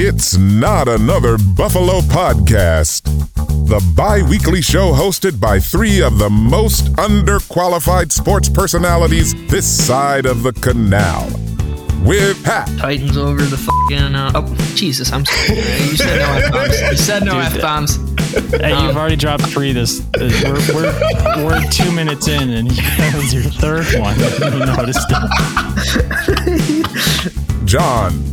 It's not another Buffalo podcast. The bi weekly show hosted by three of the most underqualified sports personalities this side of the canal. With Pat, Titans over the fucking. Uh, oh, Jesus, I'm sorry. You said no F bombs. You said no F bombs. Hey, you've already dropped three. This, this we're, we're we're two minutes in, and that was your third one. You noticed it. John,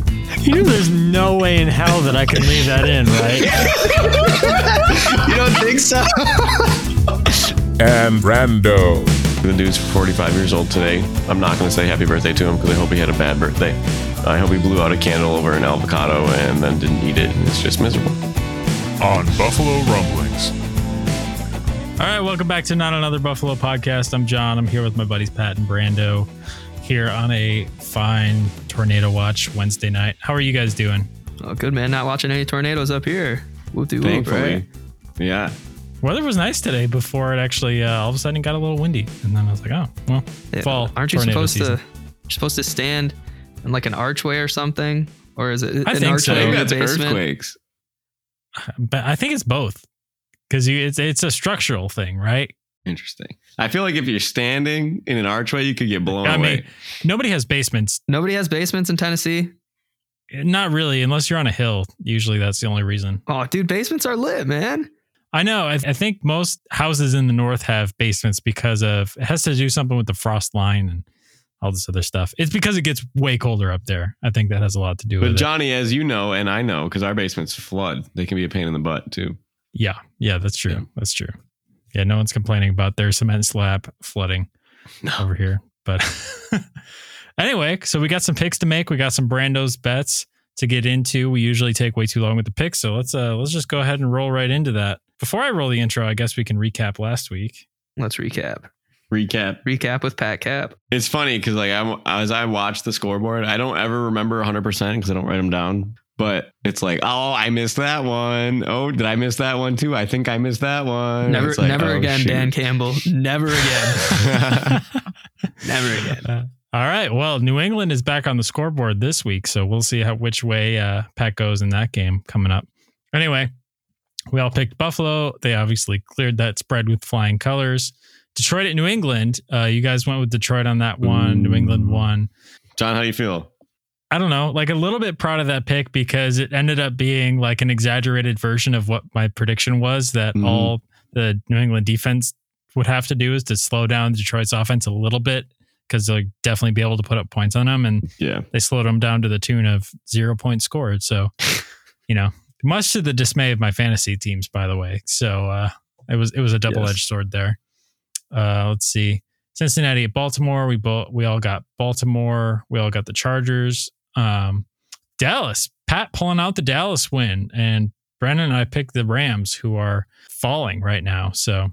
You know, there's no way in hell that I can leave that in, right? You don't think so? and Brando. The dude's 45 years old today. I'm not going to say happy birthday to him because I hope he had a bad birthday. I hope he blew out a candle over an avocado and then didn't eat it. and It's just miserable. on Buffalo Rumblings. All right, welcome back to Not Another Buffalo podcast. I'm John. I'm here with my buddies Pat and Brando here on a fine tornado watch Wednesday night. How are you guys doing? Oh, good man. Not watching any tornadoes up here. Whoop de whoop, right? Yeah. Weather was nice today before it actually uh, all of a sudden got a little windy, and then I was like, oh well, Yeah, fall. Aren't you supposed season. to? You're supposed to stand in like an archway or something, or is it I an think so. archway I in think the that's earthquakes. But I think it's both because it's it's a structural thing, right? Interesting. I feel like if you're standing in an archway, you could get blown I away. mean, nobody has basements. Nobody has basements in Tennessee. Eh, not really, unless you're on a hill. Usually, that's the only reason. Oh, dude, basements are lit, man. I know. I, I think most houses in the north have basements because of it has to do something with the frost line and all this other stuff. It's because it gets way colder up there. I think that has a lot to do but with it. But Johnny, as you know, and I know, because our basements flood, they can be a pain in the butt too. Yeah, yeah, that's true. Yeah. That's true. Yeah, no one's complaining about their cement slab flooding over here. But anyway, so we got some picks to make. We got some Brando's bets to get into. We usually take way too long with the picks, so let's uh let's just go ahead and roll right into that. Before I roll the intro, I guess we can recap last week. Let's recap. Recap. Recap with Pat Cap. It's funny because like I'm, as I watch the scoreboard, I don't ever remember 100 percent because I don't write them down. But it's like, oh, I missed that one. Oh, did I miss that one too? I think I missed that one. Never, like, never oh, again, shoot. Dan Campbell. Never again. never again. Uh, all right. Well, New England is back on the scoreboard this week, so we'll see how which way uh, Pat goes in that game coming up. Anyway, we all picked Buffalo. They obviously cleared that spread with flying colors. Detroit at New England. Uh, you guys went with Detroit on that one. New England won. John, how do you feel? I don't know, like a little bit proud of that pick because it ended up being like an exaggerated version of what my prediction was that Mhm. all the New England defense would have to do is to slow down Detroit's offense a little bit because they'll definitely be able to put up points on them. And Yeah. they slowed them down to the tune of zero points scored. So, you know, much to the dismay of my fantasy teams, by the way. So uh, it was it was a double edged sword there. Uh, let's see, Cincinnati at Baltimore. We both we all got Baltimore. We all got the Chargers. Um, Dallas. Pat pulling out the Dallas win, and Brandon and I picked the Rams, who are falling right now. So,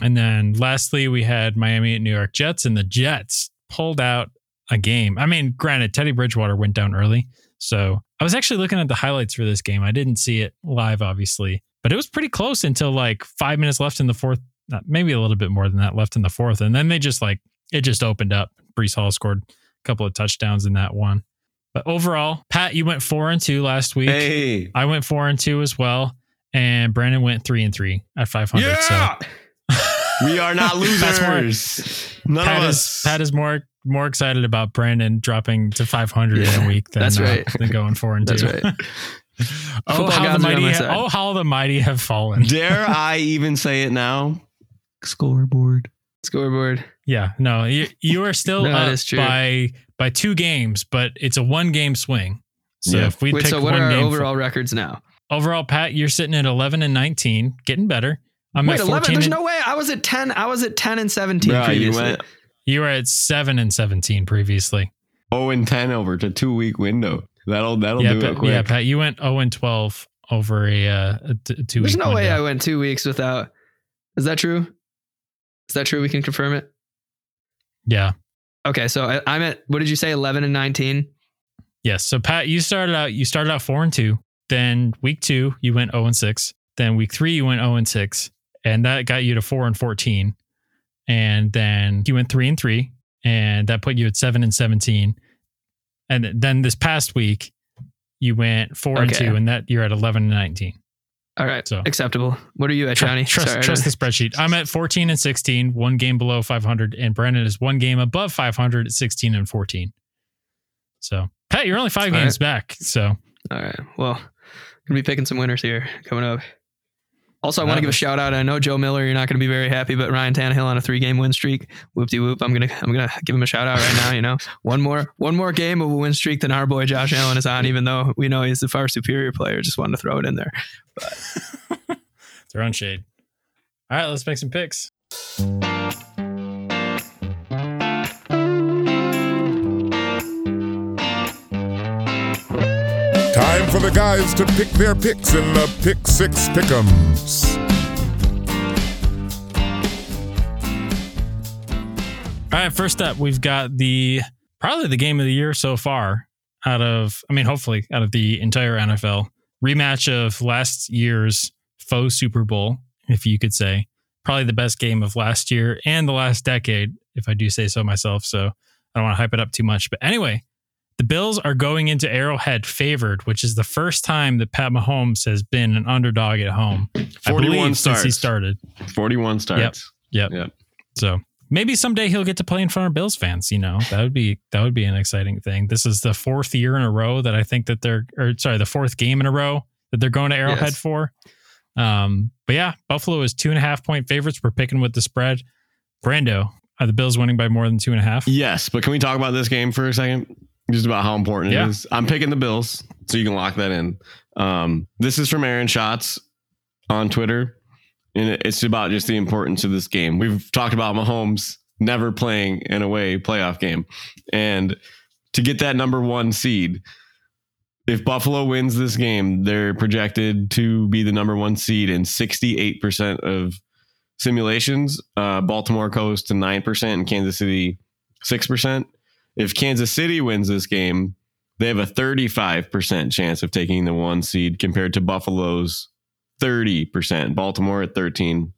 and then lastly, we had Miami at New York Jets, and the Jets pulled out a game. I mean, granted, Teddy Bridgewater went down early. So I was actually looking at the highlights for this game. I didn't see it live, obviously, but it was pretty close until like five minutes left in the fourth, maybe a little bit more than that left in the fourth. And then they just like, it just opened up. Breece Hall scored a couple of touchdowns in that one. But overall, Pat, you went four and two last week. Hey. I went four and two as well. And Brandon went three and three at 500. Yeah. So We are not That's more- losers. None Pat of is us. Pat is more more excited about Brandon dropping to 500 in a week than, that's uh, than going four and That's two. right. oh how the gods are on mighty my ha- oh how the mighty have fallen. Dare I even say it now? Scoreboard. Scoreboard. Yeah, no, you you are still No, up by by two games, but it's a one game swing. So Yeah. if we Wait, pick so what one are our game overall records now? overall, Pat, you're sitting at 11 and 19, getting better. I'm Wait, at 11. There's and- no way. I was at 10. I was at 10 and 17 Bro, you went you were at seven and 17 previously. 0 and 10 over to two week window. That'll that'll yeah, do Pat, it quick. yeah, Pat, you went 0 and 12 over a, uh, a t- two There's week no way. I went two weeks without. Is that true? Is that true? We can confirm it. Yeah. Okay, so I, I'm at what did you say? 11 and 19. Yes. So Pat, you started out you started out four and two. Then week two, you went 0 and 6. Then week three, you went 0 and 6. And that got you to four and 14. And then you went three and three. And that put you at seven and 17. And then this past week, You went four and two, and that you're at 11 and 19. All right. So- Acceptable. What are you at, Johnny? Trust, Sorry, trust the spreadsheet. I'm at 14 and 16, one game below 500, and Brandon is one game above 500 at 16 and 14. So, Pat, you're only five All games back. So, All right. Well, gonna be picking some winners here coming up. Also, I want to give a shout out. I know Joe Miller, you're not going to be very happy, but Ryan Tannehill on a three game win streak. Whoop de whoop. I'm gonna I'm gonna give him a shout out right now. You know, one more one more game of a win streak than our boy Josh Allen is on. Even though we know he's the far superior player, just wanted to throw it in there. throwing shade. All right, let's make some picks. For the guys to pick their picks in the Pick Six Pick'ems. All right, first up, we've got the probably the game of the year so far out of, I mean, hopefully out of the entire NFL rematch of last year's faux Super Bowl, if you could say. Probably the best game of last year and the last decade, if I do say so myself. So I don't want to hype it up too much. But anyway, the Bills are going into Arrowhead favored, which is the first time that Pat Mahomes has been an underdog at home. 41 believe since he started. 41 starts. Yep. Yep. So maybe someday he'll get to play in front of Bills fans. You know, that would be that would be an exciting thing. This is the fourth year in a row that I think that they're, or sorry, the fourth game in a row that they're going to Arrowhead Yes. for. Um, but yeah, Buffalo is two and a half point favorites. We're picking with the spread. Brando, are the Bills winning by more than two and a half? Yes, but can we talk about this game for a second? Just about how important Yeah. it is. I'm picking the Bills, so you can lock that in. Um, this is from Aaron Schatz on Twitter, and it's about just the importance of this game. We've talked about Mahomes never playing an away playoff game, and to get that number one seed, if Buffalo wins this game, they're projected to be the number one seed in 68% of simulations. Uh, Baltimore goes to 9% and Kansas City 6%. If Kansas City wins this game, they have a 35% chance of taking the one seed compared to Buffalo's 30%. Baltimore at 13.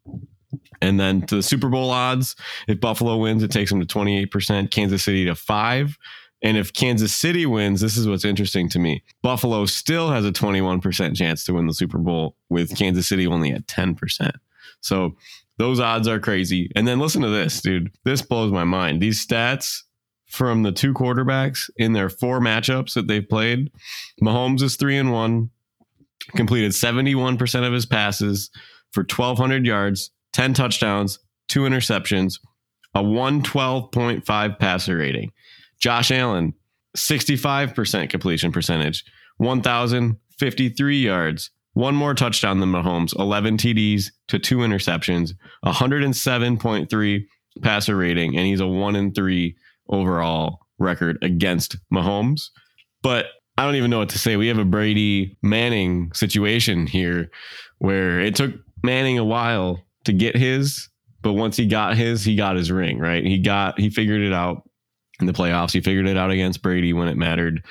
And then to the Super Bowl odds, if Buffalo wins, it takes them to 28%, Kansas City to 5. And if Kansas City wins, this is what's interesting to me. Buffalo still has a 21% chance to win the Super Bowl with Kansas City only at 10%. So those odds are crazy. And then listen to this, dude. This blows my mind. These stats from the two quarterbacks in their four matchups that they've played. Mahomes is three and one, completed 71% of his passes for 1,200 yards, 10 touchdowns, two interceptions, a 112.5 passer rating. Josh Allen, 65% completion percentage, 1,053 yards, one more touchdown than Mahomes, 11 TDs to two interceptions, 107.3 passer rating, and he's a one and three overall record against Mahomes. But I don't even know what to say. We have a Brady Manning situation here where it took Manning a while to get his, but once he got his, he got his ring, right? He got he figured it out in the playoffs. He figured it out against Brady when it mattered.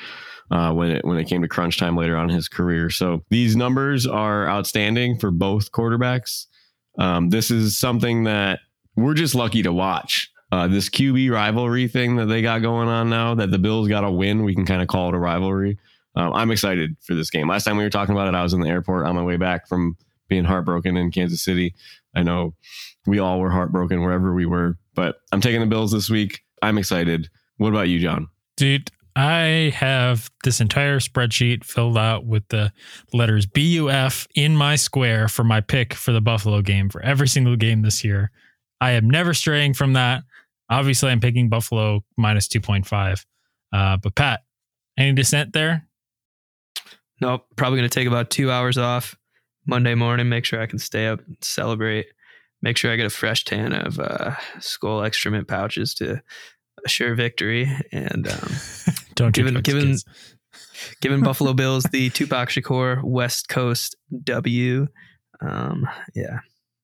Uh, when it when it came to crunch time later on in his career, so these numbers are outstanding for both quarterbacks. Um, this is something that we're just lucky to watch. Uh, this QB rivalry thing that they got going on now, that the Bills got to win, we can kind of call it a rivalry. Um, I'm excited for this game. Last time we were talking about it, I was in the airport on my way back from being heartbroken in Kansas City. I know we all were heartbroken wherever we were, but I'm taking the Bills this week. I'm excited. What about you, John? Dude, I have this entire spreadsheet filled out with the letters BUF in my square for my pick for the Buffalo game for every single game this year. I am never straying from that. Obviously, I'm picking Buffalo minus 2.5. Uh, but Pat, any dissent there? Nope. Probably going to take about two hours off Monday morning. Make sure I can stay up and celebrate. Make sure I get a fresh tan of uh, skull excrement pouches to assure victory. And um, Don't do Given- given- giving Buffalo Bills the Tupac Shakur West Coast W. Um, yeah,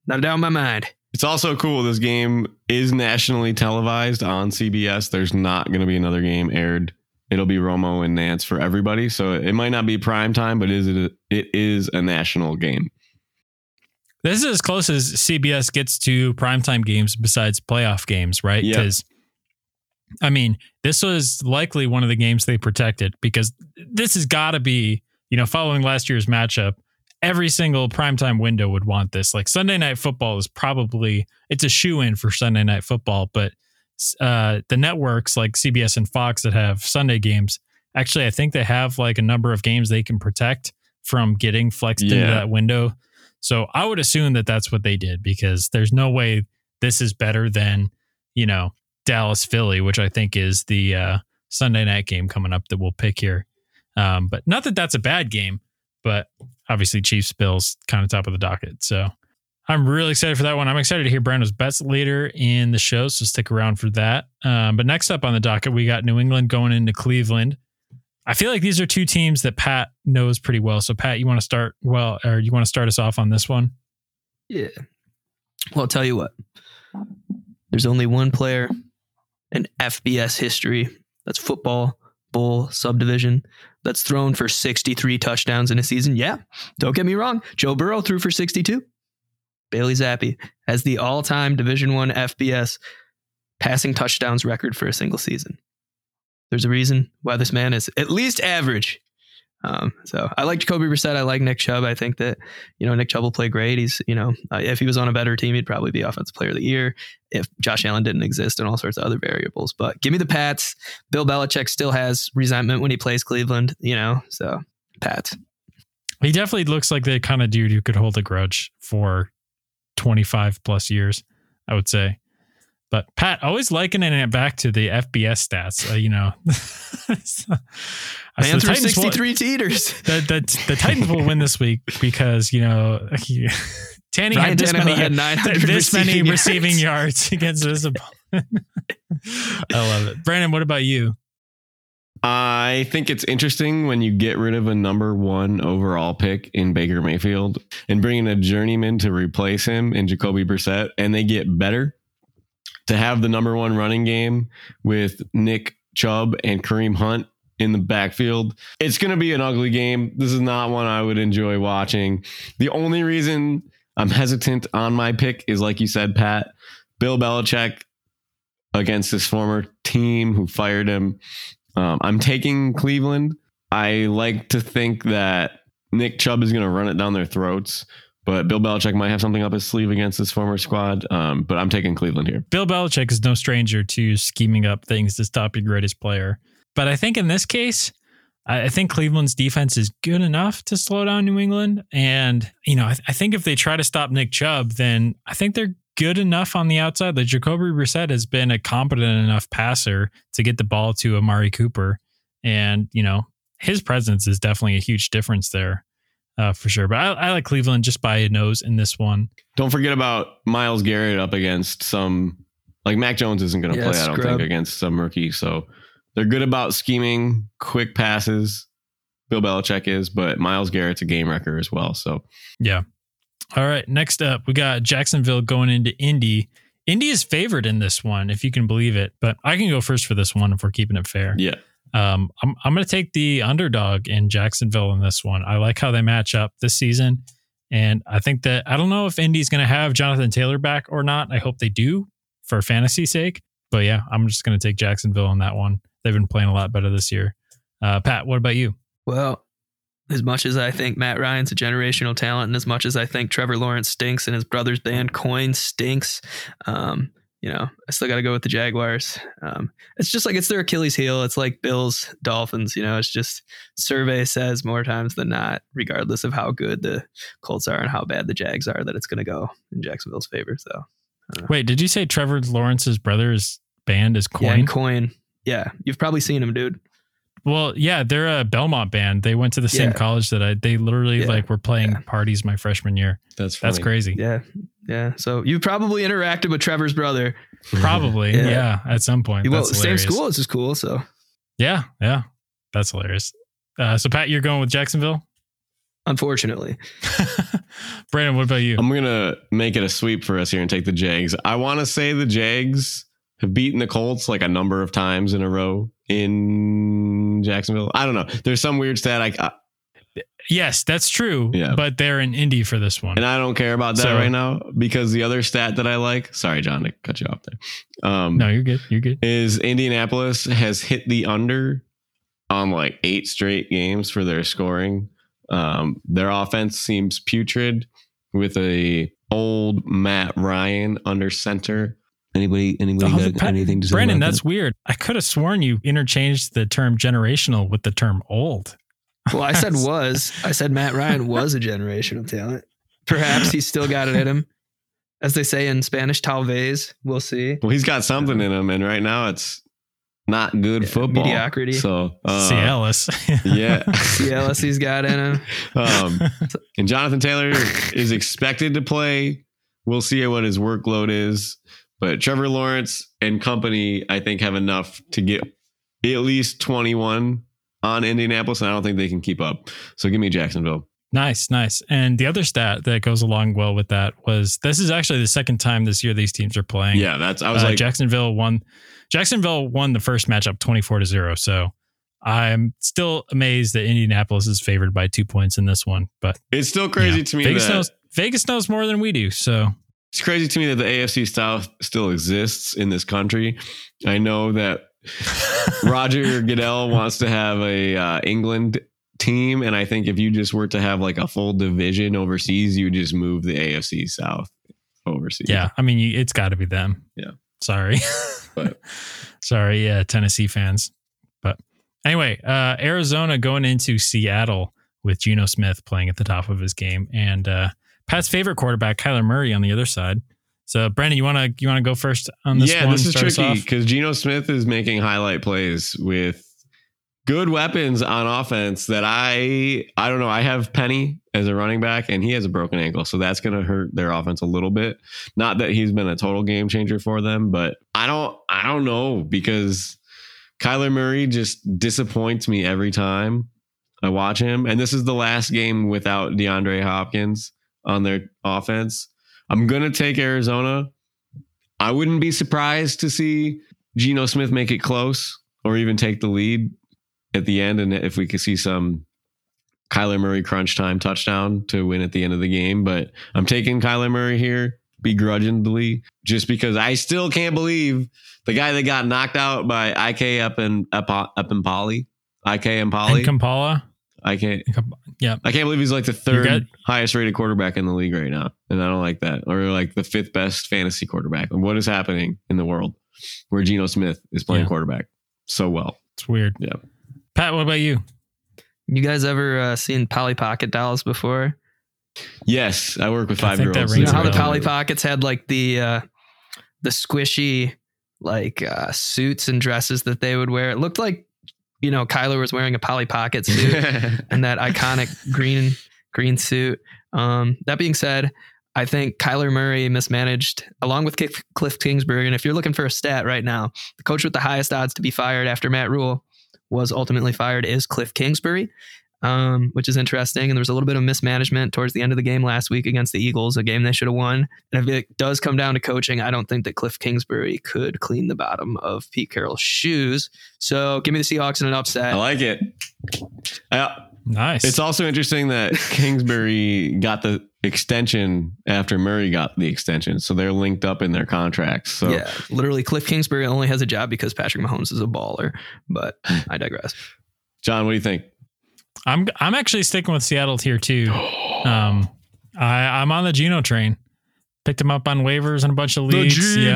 not a doubt in my mind. It's also cool. This game is nationally televised on CBS. There's not going to be another game aired. It'll be Romo and Nance for everybody. So it might not be prime time, but is it? It is a national game. This is as close as CBS gets to primetime games besides playoff games, right? Yeah. Because, I mean, this was likely one of the games they protected because this has got to be, you know, following last year's matchup, every single primetime window would want this. Like Sunday night football is probably it's a shoe in for Sunday night football, but uh, the networks like CBS and Fox that have Sunday games, actually, I think they have like a number of games they can protect from getting flexed into that window. So I would assume that that's what they did because there's no way this is better than you know Dallas Philly, which I think is the uh, Sunday night game coming up that we'll pick here. Um, but not that that's a bad game, but obviously Chiefs Bills kind of top of the docket. So I'm really excited for that one. I'm excited to hear Brando's bets later in the show, so stick around for that. Um, but next up on the docket, we got New England going into Cleveland. I feel like these are two teams that Pat knows pretty well. So Pat, you want to start well, or you want to start us off on this one? Yeah. Well, I'll tell you what. There's only one player in FBS history that's football subdivision that's thrown for 63 touchdowns in a season. Yeah, don't get me wrong. Joe Burrow threw for 62. Bailey Zappe has the all-time Division One FBS passing touchdowns record for a single season. There's a reason why this man is at least average. Um, so I like Jacoby Brissett. I like Nick Chubb. I think that you know Nick Chubb will play great. He's you know uh, if he was on a better team, he'd probably be offensive player of the year. If Josh Allen didn't exist and all sorts of other variables, but give me the Pats. Bill Belichick still has resentment when he plays Cleveland. You know, so Pats. He definitely looks like the kind of dude who could hold a grudge for 25 plus years, I would say. But Pat, always likening it back to the FBS stats. Uh, you know, So- so Man the threw Titans will- 63 teeters. the, the, the Titans will win this week because you know he, Tanny Ryan had this Tannehill many had 900 this many receiving receiving yards. yards against this opponent. I love it, Brandon. What about you? I think it's interesting when you get rid of a number one overall pick in Baker Mayfield and bring in a journeyman to replace him in Jacoby Brissett, and they get better to have the number one running game with Nick Chubb and Kareem Hunt in the backfield. It's going to be an ugly game. This is not one I would enjoy watching. The only reason I'm hesitant on my pick is, like you said, Pat, Bill Belichick against his former team who fired him. Um, I'm taking Cleveland. I like to think that Nick Chubb is going to run it down their throats, but Bill Belichick might have something up his sleeve against his former squad. Um, but I'm taking Cleveland here. Bill Belichick is no stranger to scheming up things to stop your greatest player. But I think in this case, I think Cleveland's defense is good enough to slow down New England. And, you know, I, I think if they try to stop Nick Chubb, then I think they're good enough on the outside that Jacoby Brissett has been a competent enough passer to get the ball to Amari Cooper. And, you know, his presence is definitely a huge difference there uh, for sure. But I, I like Cleveland just by a nose in this one. Don't forget about Myles Garrett up against some like Mac Jones isn't going to Yeah, play. I don't scrub. think against some rookie. So they're good about scheming, quick passes. Bill Belichick is, but Myles Garrett's a game wrecker as well. So Yeah. All right. Next up, we got Jacksonville going into Indy. Indy is favored in this one, if you can believe it. But I can go first for this one if we're keeping it fair. yeah, Um, I'm I'm going to take the underdog in Jacksonville in this one. I like how they match up this season, and I think that I don't know if Indy's going to have Jonathan Taylor back or not. I hope they do for fantasy sake. But yeah, I'm just going to take Jacksonville on that one. They've been playing a lot better this year. Uh, Pat, what about you? Well, as much as I think Matt Ryan's a generational talent, and as much as I think Trevor Lawrence stinks and his brother's band Coin stinks, um, you know, I still got to go with the Jaguars. Um, it's just like it's their Achilles heel. It's like Bills, Dolphins. You know, it's just survey says more times than not, regardless of how good the Colts are and how bad the Jags are, that it's going to go in Jacksonville's favor. So, Wait, did you say Trevor Lawrence's brother's band is yeah, Coin? and Coin. Yeah, you've probably seen him, dude. Well, yeah, they're a Belmont band. They went to the same Yeah. college that I. They literally Yeah. like were playing Yeah. parties my freshman year. that's That's crazy. Yeah, yeah. So you probably interacted with Trevor's brother. Probably, Yeah. yeah. At some point, well, That's same school. This is cool. So Yeah, yeah, that's hilarious. Uh, so Pat, you're going with Jacksonville. unfortunately, Brandon, what about you? I'm gonna make it a sweep for us here and take the Jags. I want to say the Jags have beaten the Colts like a number of times in a row in Jacksonville. I don't know. There's some weird stat, I, I yes, that's true. Yeah. but they're in Indy for this one. and I don't care about that So- right now because the other stat that I like. Sorry, John, to cut you off there. Um, no, you're good. You're good. is Indianapolis has hit the under on like eight straight games for their scoring. Um, their offense seems putrid with a old Matt Ryan under center. Anybody? Anybody Oh, got Pa- anything to say? Brandon, about that's that? weird. I could have sworn you interchanged the term generational with the term old. Well, I said was. I said Matt Ryan was a generational talent. Perhaps he's still got it in him. As they say in Spanish, talvez. We'll see. well, he's got something in him, and right now it's not good Yeah, football. mediocrity. So uh, Cialis. yeah. CLS he's got in him. Um, and Jonathan Taylor is expected to play. We'll see what his workload is. But Trevor Lawrence and company, I think, have enough to get at least 21 on Indianapolis, and I don't think they can keep up. So give me Jacksonville. Nice, nice. And the other stat that goes along well with that was this is actually the second time this year these teams are playing. Yeah, that's I was Uh, like, Jacksonville won. Jacksonville won the first matchup twenty four to zero. So I'm still amazed that Indianapolis is favored by two points in this one. But it's still crazy yeah, to me Vegas that knows Vegas knows more than we do. So it's crazy to me that the AFC South still exists in this country. I know that Roger Goodell wants to have a uh, England team, and I think if you just were to have like a full division overseas, you would just move the AFC South overseas. yeah, I mean you, it's got to be them. Yeah. Sorry. But- Sorry, yeah, Tennessee fans. But anyway, uh, Arizona going into Seattle with Geno Smith playing at the top of his game, and uh, Pat's favorite quarterback, Kyler Murray, on the other side. So, Brandon, you want to you want to go first on this yeah, one? this is Start tricky because Geno Smith is making highlight plays with good weapons on offense that I I don't know. I have Penny as a running back and he has a broken ankle, so that's going to hurt their offense a little bit. Not that he's been a total game changer for them, but I don't I don't know because Kyler Murray just disappoints me every time I watch him. And this is the last game without DeAndre Hopkins on their offense. I'm gonna take Arizona. I wouldn't be surprised to see Geno Smith make it close or even take the lead at the end. And if we could see some Kyler Murray crunch time touchdown to win at the end of the game. But I'm taking Kyler Murray here begrudgingly just because I still can't believe the guy that got knocked out by IK up in up, up in Poly. IK and Poly. And Kampala. I can't Yeah. I can't believe he's like the third highest rated quarterback in the league right now. And I don't like that. Or like the fifth best fantasy quarterback. What is happening in the world where Geno Smith is playing Yeah. quarterback so well? It's weird. Yeah. Pat, what about you? You guys ever uh, seen Polly Pocket dolls before? Yes, I work with I five think year that olds. You rings know a how the. Polly Pockets had like the uh, the squishy like uh, suits and dresses that they would wear. It looked like you know Kyler was wearing a Polly Pocket suit and that iconic green green suit. Um, that being said, I think Kyler Murray mismanaged along with Cliff Cliff Kingsbury. And if you're looking for a stat right now, the coach with the highest odds to be fired after Matt Rhule was ultimately fired is Cliff Kingsbury, um, which is interesting. And there was a little bit of mismanagement towards the end of the game last week against the Eagles, a game they should have won. And if it does come down to coaching, I don't think that Cliff Kingsbury could clean the bottom of Pete Carroll's shoes. So give me the Seahawks in an upset. I like it. I, Nice. it's also interesting that Kingsbury got the extension after Murray got the extension. So they're linked up in their contracts. So Yeah, literally, Cliff Kingsbury only has a job because Patrick Mahomes is a baller. But I digress. John, what do you think? I'm I'm actually sticking with Seattle tier two. Um, I I'm on the Geno train. Picked him up on waivers and a bunch of leagues. yeah.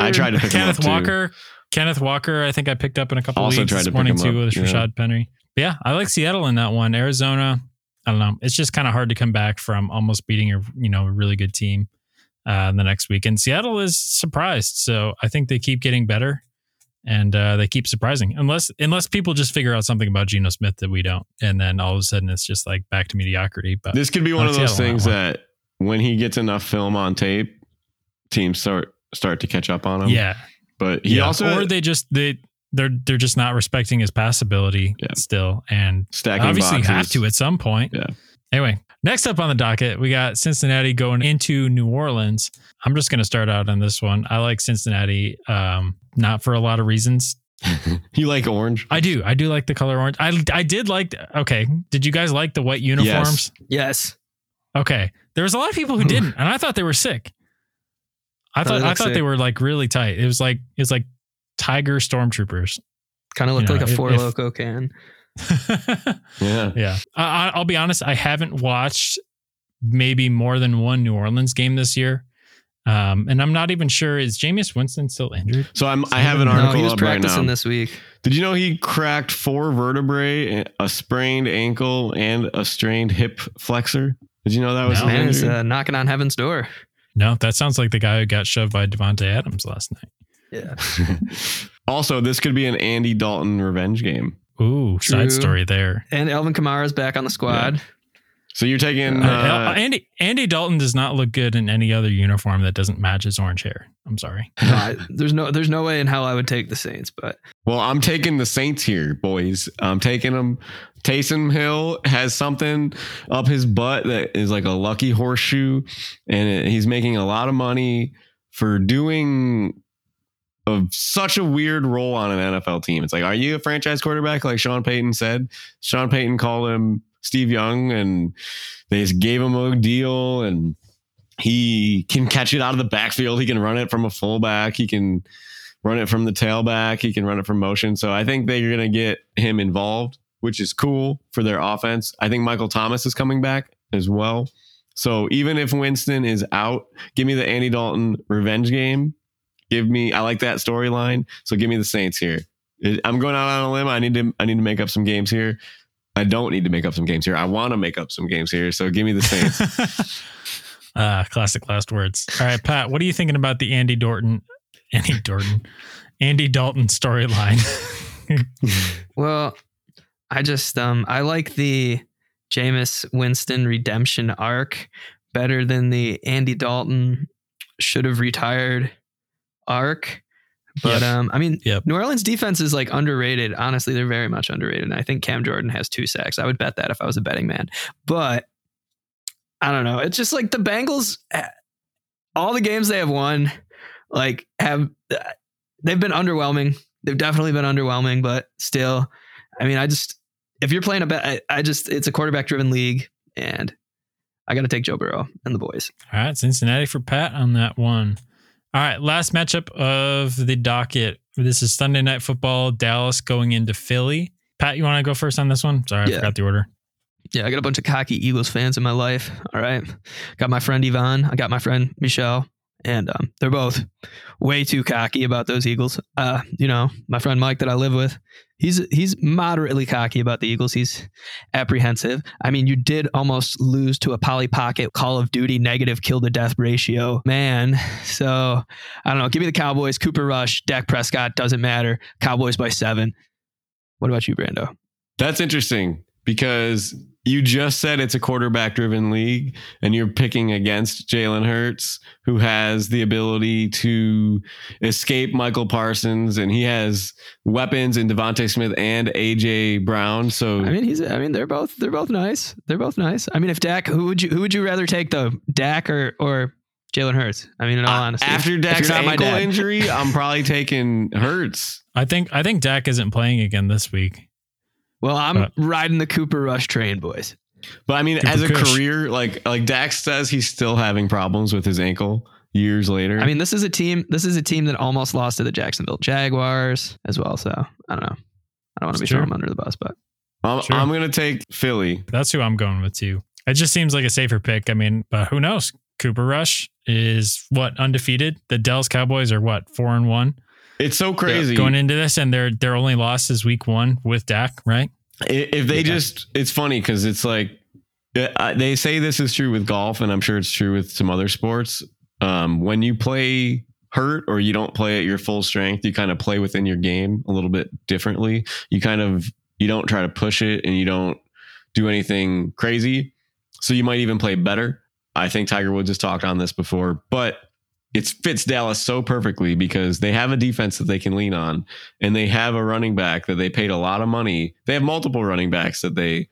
I tried to pick him up Kenneth too. Walker. Kenneth Walker, I think I picked up in a couple Also leagues tried this to pick morning him too up, with yeah. Rashad Penny. But yeah, I like Seattle in that one. Arizona, I don't know. It's just kind of hard to come back from almost beating a you know a really good team uh, the next week. And Seattle is surprised, so I think they keep getting better and uh, they keep surprising. Unless unless people just figure out something about Geno Smith that we don't, and then all of a sudden it's just like back to mediocrity. But This could be one of those things that that when he gets enough film on tape, teams start start to catch up on him. yeah, But he yeah. also or they just they they're they're just not respecting his pass ability Yeah. still, and stacking obviously boxes. have to at some point. Yeah. Anyway, next up on the docket, we got Cincinnati going into New Orleans. I'm just going to start out on this one. I like Cincinnati, um, not for a lot of reasons. you like orange? I do. I do like the color orange. I I did like. Okay, did you guys like the white uniforms? Yes. Okay, there was a lot of people who didn't, and I thought they were sick. I thought I look thought they were like really tight. It was like it was like tiger stormtroopers. Kind of looked You know, like a four if- loco can. Yeah. yeah. I, I- I'll be honest. I haven't watched maybe more than one New Orleans game this year. Um, and I'm not even sure is Jameis Winston still injured? So I'm. I have an No, article he was up right practicing now. this week. Did you know he cracked four vertebrae, a sprained ankle, and a strained hip flexor? Did you know that was No. Man is uh, knocking on heaven's door. No, that sounds like the guy who got shoved by Davante Adams last night. Yeah. also, this could be an Andy Dalton revenge game. Ooh, True. side story there. And Alvin Kamara's back on the squad. So you're taking. Uh, Uh, Andy Andy Dalton does not look good in any other uniform that doesn't match his orange hair. I'm sorry. No, I, there's no there's no way in hell I would take the Saints, but well, I'm taking the Saints here, boys. I'm taking them. Taysom Hill has something up his butt that is like a lucky horseshoe, and it, he's making a lot of money for doing of such a weird role on an NFL team. It's like, are you a franchise quarterback? Like Sean Payton said. Sean Payton called him Steve Young, and they just gave him a deal, and he can catch it out of the backfield. He can run it from a fullback. He can run it from the tailback. He can run it from motion. So I think they're going to get him involved, which is cool for their offense. I think Michael Thomas is coming back as well. So even if Winston is out, give me the Andy Dalton revenge game. Give me, I like that storyline. So give me the Saints here. I'm going out on a limb. I need to, I need to make up some games here. I don't need to make up some games here. I want to make up some games here. So give me the Saints. Ah, classic last words. All right, Pat, what are you thinking about the Andy Dalton, Andy Dalton, Andy Dalton storyline? well, I just um I like the Jameis Winston redemption arc better than the Andy Dalton should have retired arc. But Yep. um I mean Yep. New Orleans defense is like underrated. Honestly, they're very much underrated. And I think Cam Jordan has two sacks. I would bet that if I was a betting man. But I don't know. It's just like the Bengals eh, all the games they have won like have they've been underwhelming. They've definitely been underwhelming, but still, I mean, I just if you're playing a bet, I, I just it's a quarterback driven league, and I got to take Joe Burrow and the boys. All right, Cincinnati for Pat on that one. All right, last matchup of the docket. This is Sunday Night Football. Dallas going into Philly. Pat, you want to go first on this one? Sorry, I forgot the order. Yeah, I got a bunch of cocky Eagles fans in my life. All right, got my friend Yvonne. I got my friend Michelle, and um, they're both way too cocky about those Eagles. Uh, you know, my friend Mike that I live with, he's he's moderately cocky about the Eagles. He's apprehensive. I mean, you did almost lose to a Polly Pocket Call of Duty negative kill to death ratio, man. So I don't know. Give me the Cowboys. Cooper Rush, Dak Prescott doesn't matter. Cowboys by seven. What about you, Brando? That's interesting because you just said it's a quarterback driven league and you're picking against Jalen Hurts, who has the ability to escape Michael Parsons and he has weapons in DeVonta Smith and AJ Brown. So I mean, he's. I mean, they're both. They're both nice. They're both nice. I mean, if Dak, who would you who would you rather take though, Dak or or Jalen Hurts? I mean, in all uh, honesty, after Dak's you're not my ankle dad. injury, I'm probably taking Hurts. I think I think Dak isn't playing again this week. Well, I'm Uh, riding the Cooper Rush train, boys. But I mean, Cooper as a Kush. career, like like Dax says, he's still having problems with his ankle years later. I mean, this is a team. This is a team that almost lost to the Jacksonville Jaguars as well. So I don't know. I don't want to be It's true. throwing them under the bus, but I'm, Sure. I'm gonna take Philly. That's who I'm going with too. It just seems like a safer pick. I mean, but who knows? Cooper Rush is what undefeated. The Dallas Cowboys are what four and one It's so crazy. going into this, and their their only loss is week one with Dak, right? If they Yeah. just, it's funny because it's like uh, they say this is true with golf, and I'm sure it's true with some other sports. Um, when you play hurt or you don't play at your full strength, you kind of play within your game a little bit differently. You kind of you don't try to push it, and you don't do anything crazy. So you might even play better. I think Tiger Woods has talked on this before, but it fits Dallas so perfectly because they have a defense that they can lean on and they have a running back that they paid a lot of money. They have multiple running backs that they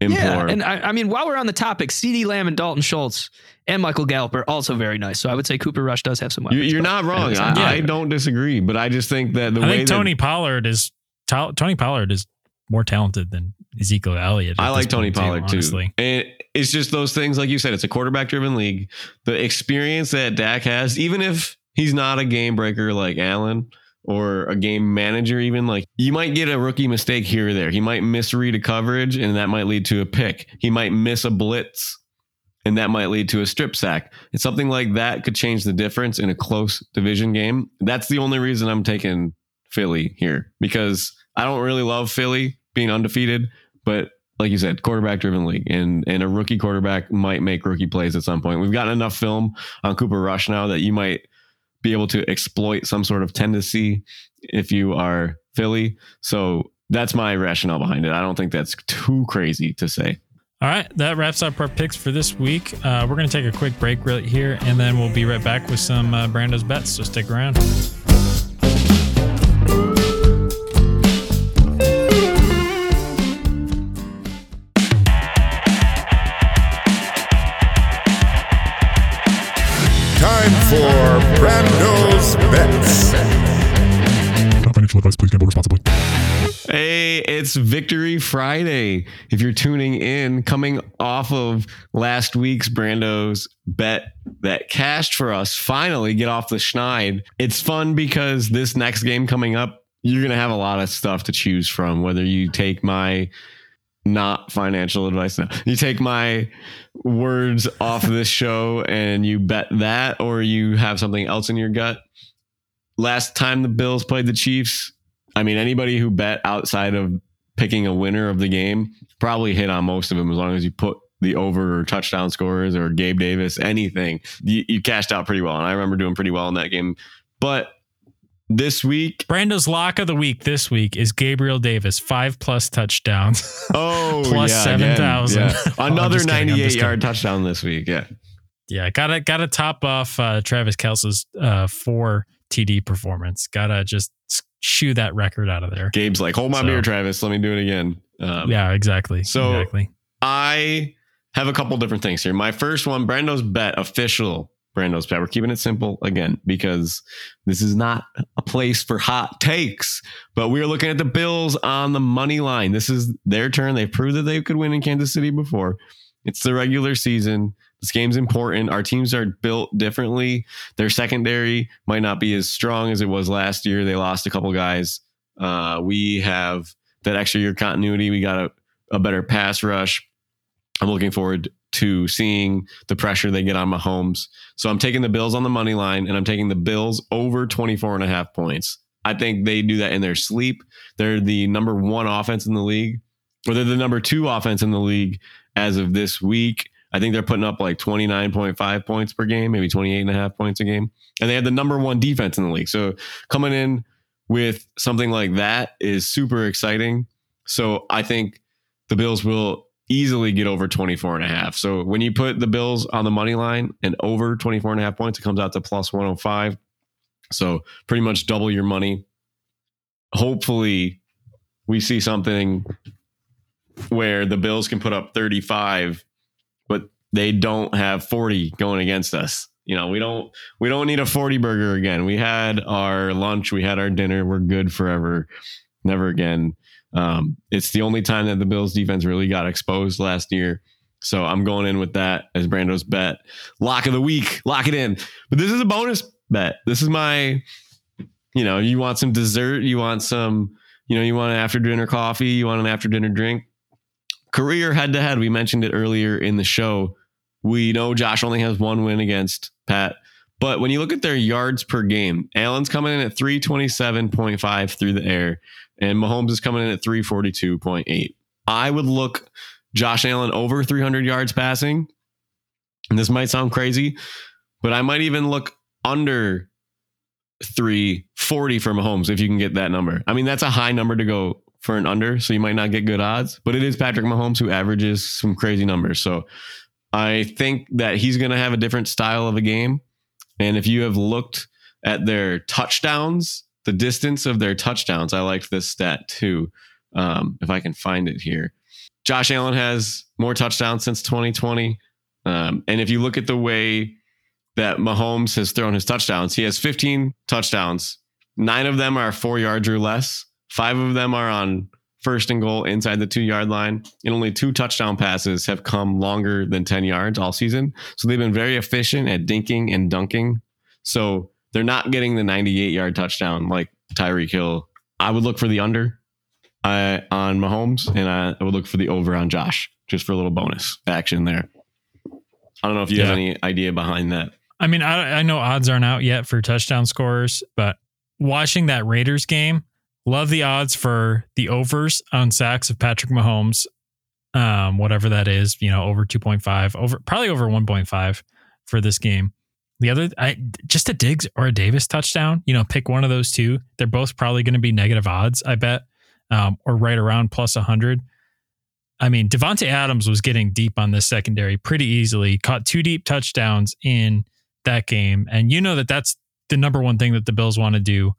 implore. yeah. And I, I mean, while we're on the topic, CeeDee Lamb and Dalton Schultz and Michael Gallup are also very nice. So I would say Cooper Rush does have some you, weapons. you're not wrong. I, Yeah. I don't disagree, but I just think that the I way think that- Tony Pollard is Tony Pollard is more talented than Ezekiel Elliott. I like Tony point, too, Pollard too. honestly. And it's just those things, like you said, it's a quarterback driven league. The experience that Dak has, even if he's not a game breaker like Allen, or a game manager, even like you might get a rookie mistake here or there. He might misread a coverage and that might lead to a pick. He might miss a blitz and that might lead to a strip sack. And something like that could change the difference in a close division game. That's the only reason I'm taking Philly here because I don't really love Philly being undefeated, but like you said, quarterback driven league and and a rookie quarterback might make rookie plays at some point. We've gotten enough film on Cooper Rush now that you might be able to exploit some sort of tendency if you are Philly. So that's my rationale behind it. I don't think that's too crazy to say. All right, that wraps up our picks for this week. Uh, we're going to take a quick break right here, and then we'll be right back with some uh, Brando's bets. So stick around. Financial advice. Please gamble responsibly. Hey, it's Victory Friday. If you're tuning in, coming off of last week's Brando's bet that cashed for us, finally get off the schneid. It's fun because this next game coming up, you're going to have a lot of stuff to choose from. Whether you take my not financial advice, now. you take my words off of this show and you bet that, or you have something else in your gut. Last time the Bills played the Chiefs, I mean, anybody who bet outside of picking a winner of the game probably hit on most of them as long as you put the over or touchdown scores or Gabe Davis, anything. You, you cashed out pretty well. And I remember doing pretty well in that game. But this week, Brando's lock of the week this week is Gabriel Davis, five plus touchdowns. oh, Plus yeah, 7,000. yeah. Oh, Another just 98 yard touchdown this week. Yeah. yeah, gotta gotta top off uh, Travis Kelce's uh, four TD performance. Gotta just shoo that record out of there. Gabe's like, hold my So- beer, Travis. Let me do it again. Um, yeah, exactly. so- exactly. I have a couple different things here. My first one, Brando's bet, official Brando's bet. We're keeping it simple again because this is not a place for hot takes, but we're looking at the Bills on the money line. This is their turn. They've proved that they could win in Kansas City before. It's the regular season. This game's important. Our teams are built differently. Their secondary might not be as strong as it was last year. They lost a couple guys. Uh, we have that extra year continuity. We got a, a better pass rush. I'm looking forward to seeing the pressure they get on Mahomes. So I'm taking the Bills on the money line and I'm taking the Bills over 24 and a half points. I think they do that in their sleep. They're the number one offense in the league, or they're the number two offense in the league as of this week. I think they're putting up like 29.5 points per game, maybe 28 and a half points a game. And they have the number one defense in the league. So coming in with something like that is super exciting. So I think the Bills will easily get over 24 and a half. So when you put the Bills on the money line and over 24 and a half points, it comes out to plus 105. So pretty much double your money. Hopefully we see something where the Bills can put up 35, but they don't have 40 going against us. You know, we don't we don't need a 40 burger again. We had our lunch, we had our dinner, we're good forever. Never again. Um, it's the only time that the Bills defense really got exposed last year. So I'm going in with that as Brando's bet. Lock of the week. Lock it in. But this is a bonus bet. This is my, you know, you want some dessert, you want some, you know, you want an after dinner coffee, you want an after dinner drink. Career head to head. We mentioned it earlier in the show. We know Josh only has one win against Pat. But when you look at their yards per game, Allen's coming in at 327.5 through the air, and Mahomes is coming in at 342.8. I would look Josh Allen over 300 yards passing. And this might sound crazy, but I might even look under 340 for Mahomes if you can get that number. I mean, that's a high number to go for an under, so you might not get good odds, but it is Patrick Mahomes who averages some crazy numbers. So I think that he's going to have a different style of a game. And if you have looked at their touchdowns, the distance of their touchdowns, I liked this stat too. Um, if I can find it here, Josh Allen has more touchdowns since 2020. Um, and if you look at the way that Mahomes has thrown his touchdowns, he has 15 touchdowns. Nine of them are four yards or less. Five of them are on first and goal inside the two yard line. And only two touchdown passes have come longer than 10 yards all season. So they've been very efficient at dinking and dunking. So they're not getting the 98 yard touchdown like Tyreek Hill. I would look for the under uh, on Mahomes, and I, I would look for the over on Josh, just for a little bonus action there. I don't know if you have any idea behind that. I mean, I, I know odds aren't out yet for touchdown scorers, but watching that Raiders game, love the odds for the overs on sacks of Patrick Mahomes, um, whatever that is, you know, over 2.5, over probably over 1.5 for this game. The other, I just a Diggs or a Davis touchdown, you know, pick one of those two. They're both probably going to be negative odds, I bet, um, or right around plus 100. I mean, Davante Adams was getting deep on this secondary pretty easily, caught two deep touchdowns in that game. And you know that that's the number one thing that the Bills want to do.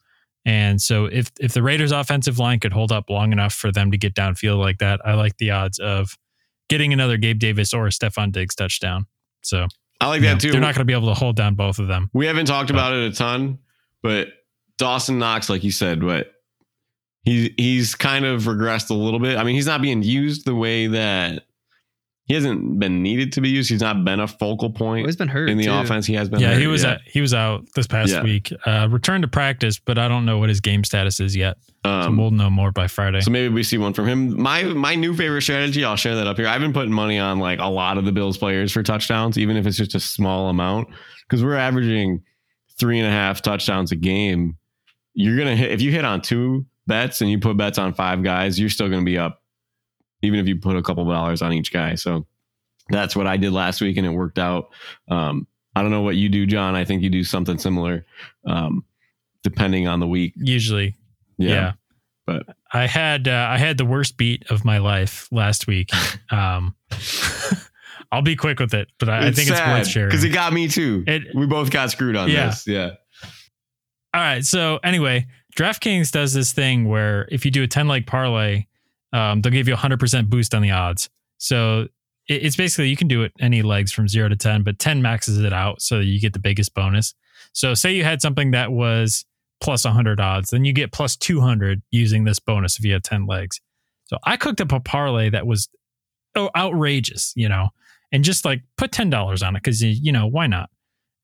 And so if if the Raiders offensive line could hold up long enough for them to get downfield like that, I like the odds of getting another Gabe Davis or a Stefon Diggs touchdown. So I like that know, too. they're not going to be able to hold down both of them. We haven't talked about it a ton, but Dawson Knox, like you said, but he he's kind of regressed a little bit. I mean, he's not being used the way that he hasn't been needed to be used. He's not been a focal Well, point he's been hurt in the too. offense. He has been. Yeah, hurt, he was At, he was out this past Yeah. week. Uh, returned to practice, but I don't know what his game status is yet. So Um, we'll know more by Friday. So maybe we see one from him. My my new favorite strategy, I'll share that up here. I've been putting money on like a lot of the Bills players for touchdowns, even if it's just a small amount, because we're averaging three and a half touchdowns a game. You're gonna hit if you hit on two bets and you put bets on five guys, you're still gonna be up, even if you put a couple dollars on each guy. So that's what I did last week, and it worked out. Um, I don't know what you do, John. I think you do something similar, um, depending on the week. Usually, yeah. but- I had uh, I had the worst beat of my life last week. Um, I'll be quick with it, but I, I think it's worth sharing. because it got me too. It- we both got screwed on Yeah. this. Yeah. All right. So anyway, DraftKings does this thing where if you do a 10 leg parlay, um, they'll give you a 100% boost on the odds. So it- it's basically you can do it any legs from zero to 10, but 10 maxes it out so you get the biggest bonus. So say you had something that was plus 100 odds, then you get plus 200 using this bonus if you had 10 legs. So I cooked up a parlay that was oh, outrageous, you know, and just like put $10 on it because, you know, why not?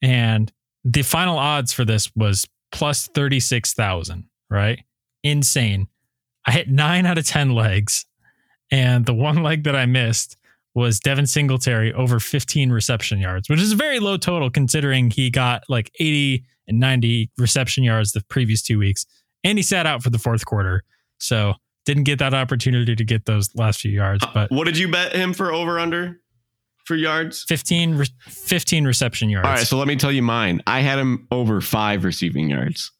And the final odds for this was plus 36,000, right? Insane. I hit nine out of 10 legs. And the one leg that I missed was Devin Singletary over 15 reception yards, which is a very low total considering he got like 80 and 90 reception yards the previous two weeks. And he sat out for the fourth quarter. So didn't get that opportunity to get those last few yards, but what did you bet him for over under for yards? 15, re- 15 reception yards. All right, so let me tell you mine. I had him over five receiving yards,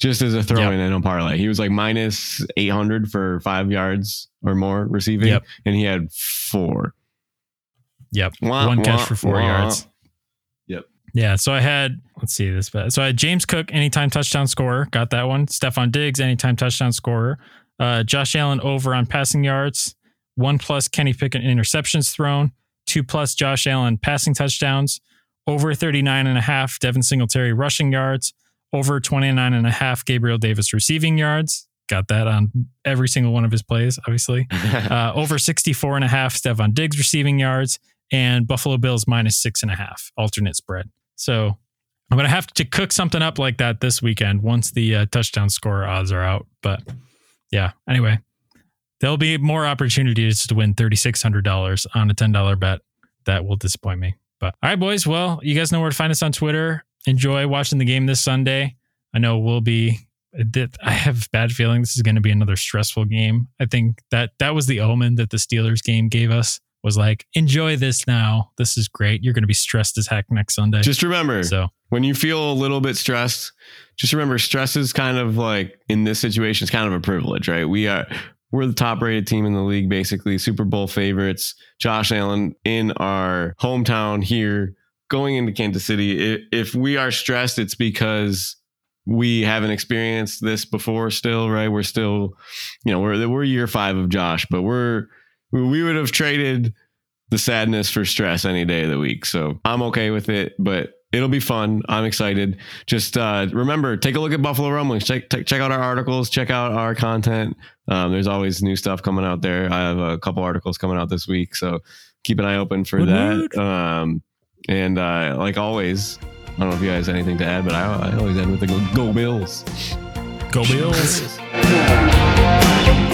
just as a throw Yep. in in a parlay. He was like minus eight hundred for five yards or more receiving, Yep. and he had four. Yep. Wah, One catch wah, for four wah. yards. Yep. Yeah. So I had, let's see this. bet. So I had James Cook, anytime touchdown scorer. Got that one. Stefon Diggs, anytime touchdown scorer. Uh, Josh Allen over on passing yards. One plus Kenny Pickett interceptions thrown. Two plus Josh Allen passing touchdowns. Over 39 and a half Devin Singletary rushing yards. Over 29 and a half Gabriel Davis receiving yards. Got that on every single one of his plays, obviously uh, over 64 and a half Stefon Diggs receiving yards and Buffalo Bills minus six and a half alternate spread. So I'm going to have to cook something up like that this weekend once the uh, touchdown score odds are out. But yeah, anyway, there'll be more opportunities to win $3,600 on a $10 bet. That will disappoint me. But all right, boys. Well, you guys know where to find us on Twitter. Enjoy watching the game this Sunday. I know we'll be I have bad feeling this is going to be another stressful game. I think that that was the omen that the Steelers game gave us was like, enjoy this now. This is great. You're going to be stressed as heck next Sunday. just remember, so when you feel a little bit stressed, just remember stress is kind of like in this situation, it's kind of a privilege, right? We are we're the top rated team in the league, basically Super Bowl favorites. Josh Allen in our hometown here, going into Kansas City. If we are stressed, it's because we haven't experienced this before. Still, right? We're still, you know, we're we're year five of Josh, but we're we would have traded the sadness for stress any day of the week. So I'm okay with it, but it'll be fun. I'm excited. Just uh, remember, take a look at Buffalo Rumblings. Check check, check out our articles. Check out our content. Um, there's always new stuff coming out there. I have a couple articles coming out this week, so keep an eye open for that. Um, and uh, like always, I don't know if you guys have anything to add, but I, I always end with the go, go Bills. Go Bills. Bills.